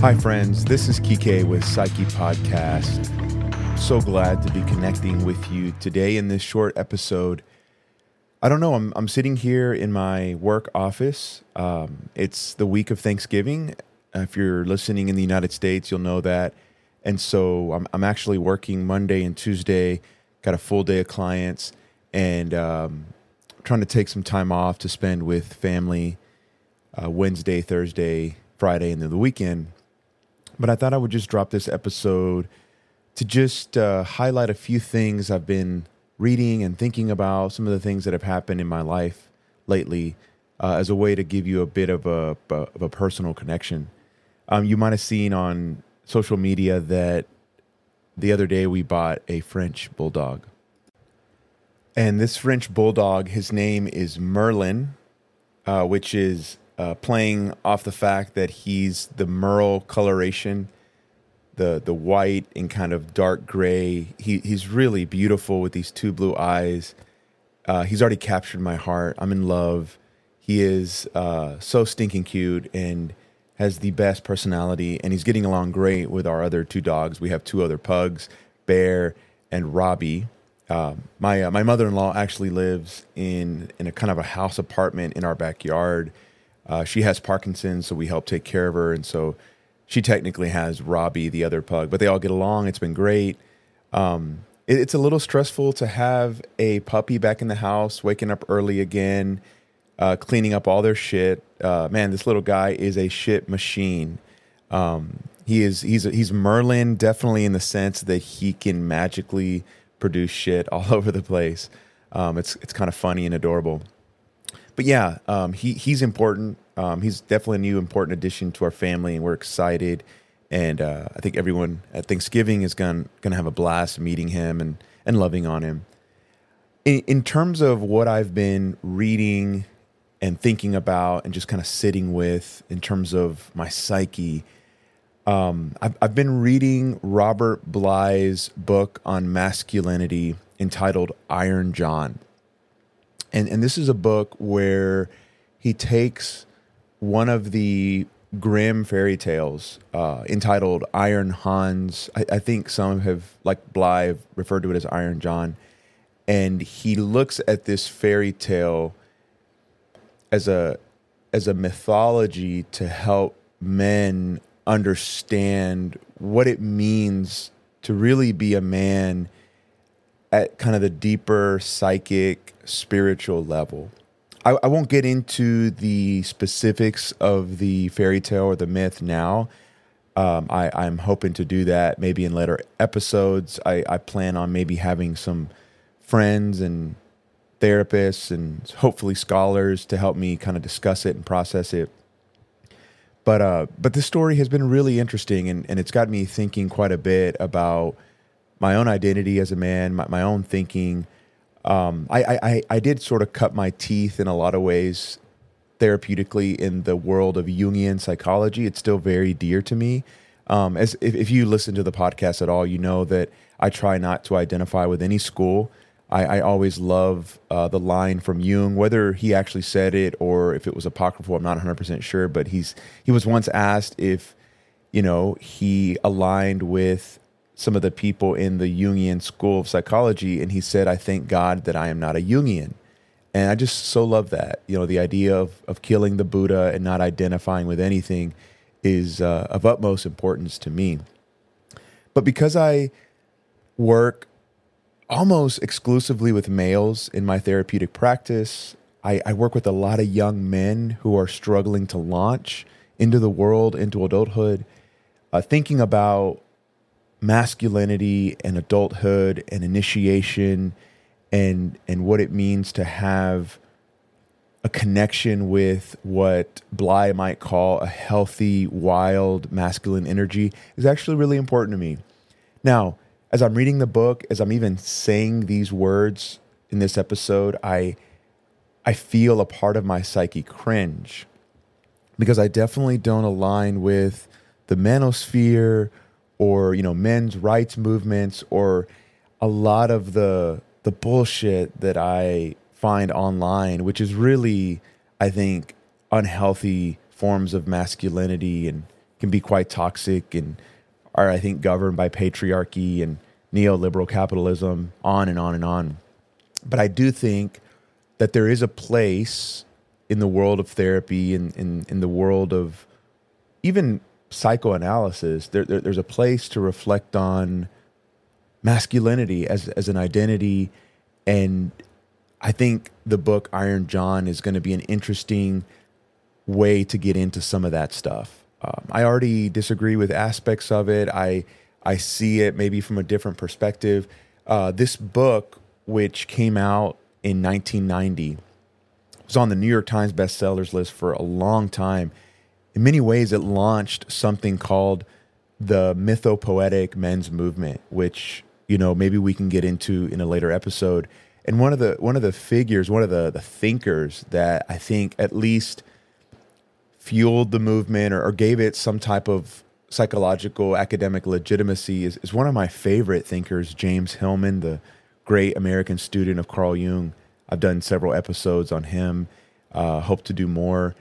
Hi, friends. This is Kike with Psyche Podcast. So glad to be connecting with you today in this short episode. I don't know. I'm, I'm sitting here in my work office. Um, it's the week of Thanksgiving. If you're listening in the United States, you'll know that. And so I'm, I'm actually working Monday and Tuesday, got a full day of clients, and um, trying to take some time off to spend with family uh, Wednesday, Thursday, Friday, and then the weekend. But I thought I would just drop this episode to just uh, highlight a few things I've been reading and thinking about, some of the things that have happened in my life lately, uh, as a way to give you a bit of a, of a personal connection. Um, you might have seen on social media that the other day we bought a French bulldog. And this French bulldog, his name is Merlin, uh, which is uh, playing off the fact that he's the Merle coloration, the the white and kind of dark gray. He he's really beautiful with these two blue eyes. Uh, he's already captured my heart. I'm in love. He is uh, so stinking cute and has the best personality, and he's getting along great with our other two dogs. We have two other pugs, Bear and Robbie. Uh, my uh, my mother in law actually lives in in a kind of a house apartment in our backyard uh, she has Parkinson's, so we help take care of her, and so she technically has Robbie, the other pug, but they all get along. It's been great. Um, it, it's a little stressful to have a puppy back in the house, waking up early again, uh, cleaning up all their shit. Uh, man, this little guy is a shit machine. Um, he is he's he's Merlin definitely in the sense that he can magically produce shit all over the place. Um, it's it's kind of funny and adorable but yeah, um, he he's important. Um, he's definitely a new important addition to our family, and we're excited. And uh, I think everyone at Thanksgiving is going to have a blast meeting him and and loving on him. In, in terms of what I've been reading and thinking about, and just kind of sitting with in terms of my psyche. Um, I've, I've been reading Robert Bly's book on masculinity entitled Iron John and and this is a book where he takes one of the Grimm fairy tales uh, entitled Iron Hans. I, I, think some have, like Bly, referred to it as Iron John. And he looks at this fairy tale as a as a mythology to help men understand what it means to really be a man at kind of the deeper psychic, spiritual level. I, I, won't get into the specifics of the fairy tale or the myth now. Um, I, I'm hoping to do that maybe in later episodes. I, I plan on maybe having some friends and therapists and hopefully scholars to help me kind of discuss it and process it. But uh, but this story has been really interesting and, and it's got me thinking quite a bit about my own identity as a man, my, my own thinking. Um, I, I, I did sort of cut my teeth in a lot of ways therapeutically in the world of Jungian psychology. It's still very dear to me. Um, as if, if you listen to the podcast at all, you know that I try not to identify with any school. I, I always love uh, the line from Jung, whether he actually said it or if it was apocryphal. I'm not 100 percent sure, but he's he was once asked if you know he aligned with some of the people in the Jungian school of psychology, and he said, "I thank God that I am not a Jungian." And I just so love that. You know, the idea of of killing the Buddha and not identifying with anything is uh, of utmost importance to me. But because I work almost exclusively with males in my therapeutic practice, I, I work with a lot of young men who are struggling to launch into the world, into adulthood, uh, thinking about masculinity and adulthood and initiation and and what it means to have a connection with what Bly might call a healthy, wild, masculine energy is actually really important to me. Now, as I'm reading the book, as I'm even saying these words in this episode, I I feel a part of my psyche cringe because I definitely don't align with the manosphere or you know men's rights movements or a lot of the the bullshit that I find online, which is really I think unhealthy forms of masculinity and can be quite toxic and are, I think, governed by patriarchy and neoliberal capitalism, on and on and on. But I do think that there is a place in the world of therapy and in, in, in, the world of even psychoanalysis. There, there, there's a place to reflect on masculinity as, as an identity. And I think the book Iron John is going to be an interesting way to get into some of that stuff. Um, I already disagree with aspects of it. I I see it maybe from a different perspective. Uh, this book, which came out in 1990, was on the New York Times bestsellers list for a long time. In many ways, it launched something called the mythopoetic men's movement, which you know maybe we can get into in a later episode. And one of the one of the figures, one of the the thinkers that I think at least fueled the movement or, or gave it some type of psychological academic legitimacy is, is one of my favorite thinkers, James Hillman, the great American student of Carl Jung. I've done several episodes on him, uh, hope to do more.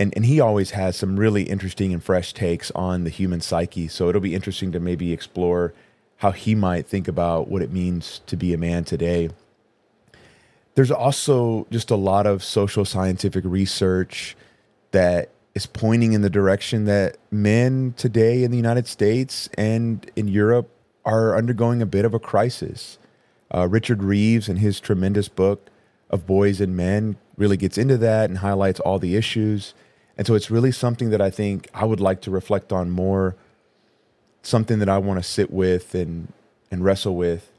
And, and he always has some really interesting and fresh takes on the human psyche. So it'll be interesting to maybe explore how he might think about what it means to be a man today. There's also just a lot of social scientific research that is pointing in the direction that men today in the United States and in Europe are undergoing a bit of a crisis. Uh, Richard Reeves, in his tremendous book of Boys and Men, really gets into that and highlights all the issues. And so it's really something that I think I would like to reflect on more, something that I want to sit with and, and wrestle with.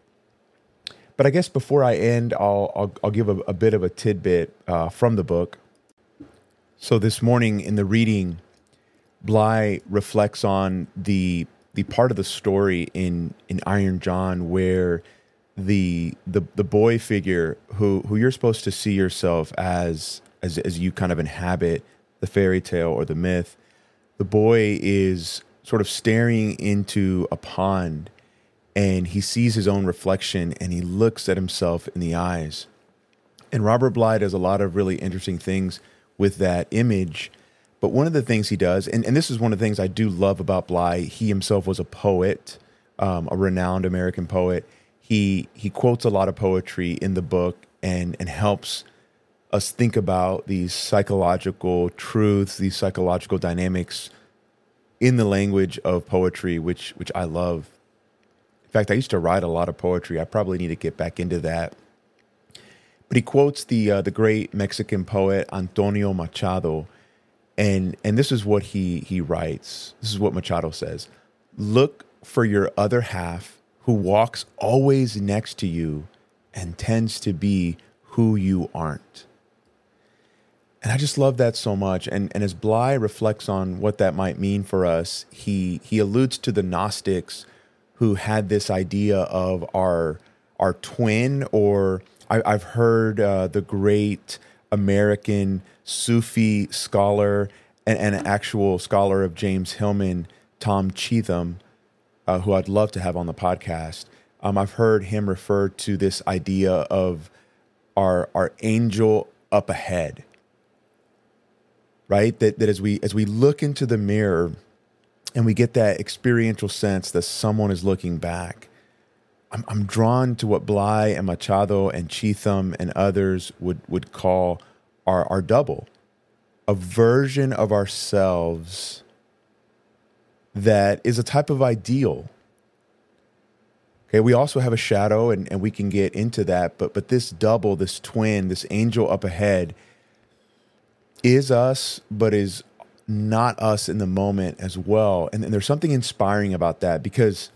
But I guess before I end, I'll, I'll, I'll give a, a, bit of a tidbit uh, from the book. So this morning in the reading, Bly reflects on the the part of the story in in Iron John where the the the boy figure who who you're supposed to see yourself as as as you kind of inhabit the fairy tale or the myth, the boy is sort of staring into a pond and he sees his own reflection and he looks at himself in the eyes. And Robert Bly does a lot of really interesting things with that image. But one of the things he does, and, and this is one of the things I do love about Bly, he himself was a poet, um, a renowned American poet. He he quotes a lot of poetry in the book and and helps us think about these psychological truths, these psychological dynamics in the language of poetry, which which I love. In fact, I used to write a lot of poetry. I probably need to get back into that. But he quotes the uh, the great Mexican poet Antonio Machado, and and this is what he he writes. This is what Machado says: "Look for your other half, who walks always next to you, and tends to be who you aren't." And I just love that so much. And and as Bly reflects on what that might mean for us, he he alludes to the Gnostics who had this idea of our our twin or I, have heard uh, the great American Sufi scholar and, and, an actual scholar of James Hillman, Tom Cheetham, uh, who I'd love to have on the podcast. Um, I've heard him refer to this idea of our our angel up ahead, right? That that as we as we look into the mirror and we get that experiential sense that someone is looking back, I'm, I'm drawn to what Bly and Machado and Cheetham and others would, would call our, our double, a version of ourselves that is a type of ideal. Okay, we also have a shadow, and, and we can get into that, but but this double, this twin, this angel up ahead is us, but is not us in the moment as well. And, and there's something inspiring about that because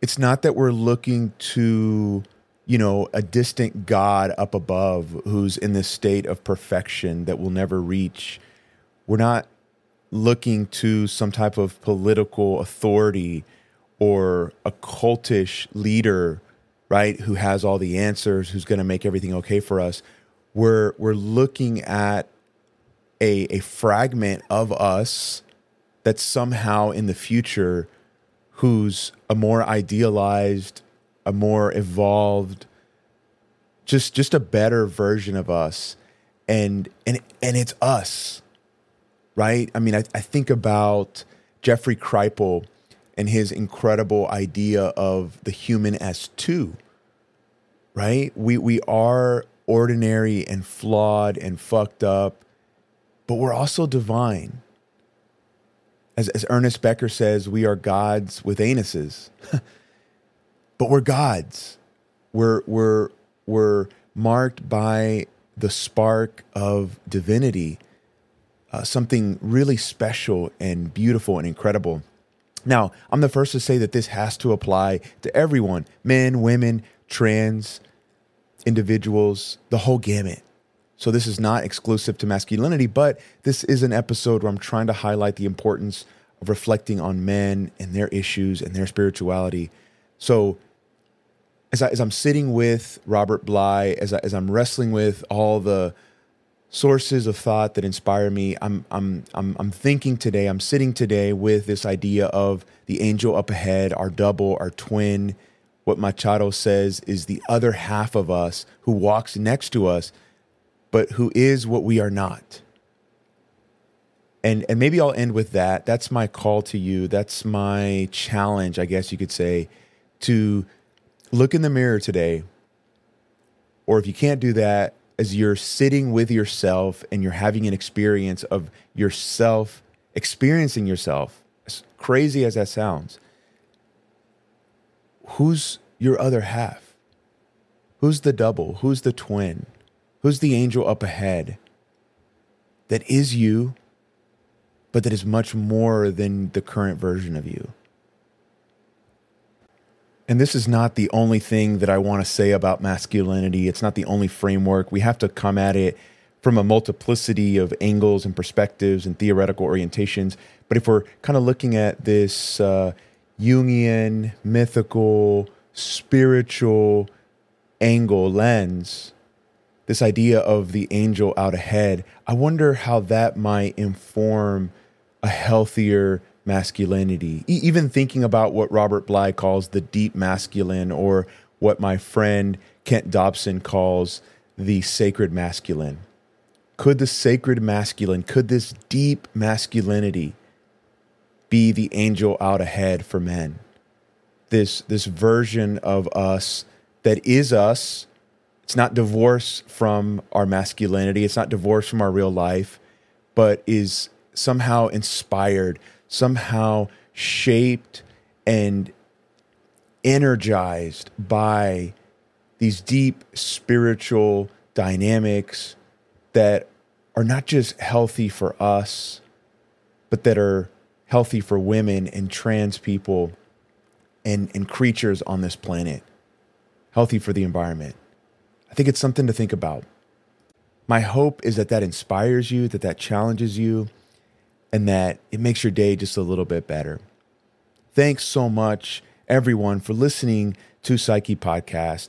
it's not that we're looking to you know a distant god up above who's in this state of perfection that we'll never reach we're not looking to some type of political authority or a cultish leader right who has all the answers who's going to make everything okay for us we're we're looking at a a fragment of us that somehow in the future who's a more idealized, a more evolved, just just a better version of us. And and and it's us. right? I mean, I, I think about Jeffrey Kripal and his incredible idea of the human as two, right? We, we are ordinary and flawed and fucked up, but we're also divine. As, as Ernest Becker says, we are gods with anuses, but we're gods. We're, we're, we're marked by the spark of divinity, uh, something really special and beautiful and incredible. Now, I'm the first to say that this has to apply to everyone men, women, trans individuals, the whole gamut. So, this is not exclusive to masculinity, but this is an episode where I'm trying to highlight the importance of reflecting on men and their issues and their spirituality. So, as, I, as I'm sitting with Robert Bly, as, I, as I'm wrestling with all the sources of thought that inspire me, I'm, I'm, I'm, I'm thinking today, I'm sitting today with this idea of the angel up ahead, our double, our twin. What Machado says is the other half of us who walks next to us, but who is what we are not. And, and maybe I'll end with that. That's my call to you. That's my challenge, I guess you could say, to look in the mirror today, or if you can't do that, as you're sitting with yourself and you're having an experience of yourself experiencing yourself, as crazy as that sounds, who's your other half? Who's the double? Who's the twin? Who's the angel up ahead that is you, but that is much more than the current version of you? And this is not the only thing that I want to say about masculinity. It's not the only framework. We have to come at it from a multiplicity of angles and perspectives and theoretical orientations. But if we're kind of looking at this uh, Jungian, mythical, spiritual angle lens, this idea of the angel out ahead, I wonder how that might inform a healthier masculinity. E- even thinking about what Robert Bly calls the deep masculine, or what my friend Kent Dobson calls the sacred masculine. Could the sacred masculine, could this deep masculinity be the angel out ahead for men? This, this version of us that is us. It's not divorced from our masculinity. It's not divorced from our real life, but is somehow inspired somehow shaped and energized by these deep spiritual dynamics that are not just healthy for us, but that are healthy for women and trans people and, and creatures on this planet, healthy for the environment. I think it's something to think about. My hope is that that inspires you, that that challenges you, and that it makes your day just a little bit better. Thanks so much, everyone, for listening to Psyche Podcast.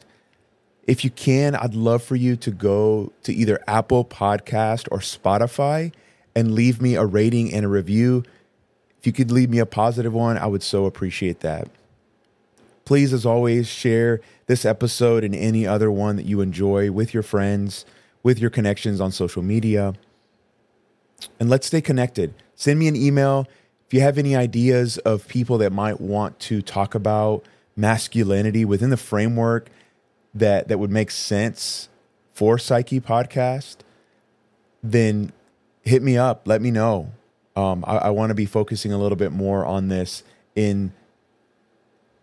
If you can, I'd love for you to go to either Apple Podcast or Spotify and leave me a rating and a review. If you could leave me a positive one, I would so appreciate that. Please, as always, share this episode and any other one that you enjoy with your friends, with your connections on social media. And let's stay connected send me an email if you have any ideas of people that might want to talk about masculinity within the framework that that would make sense for Psyche podcast, then hit me up. Let me know. Um, I, I want to be focusing a little bit more on this in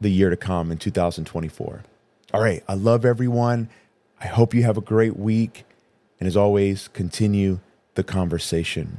the year to come in 2024. All right. I love everyone. I hope you have a great week. And as always, continue the conversation.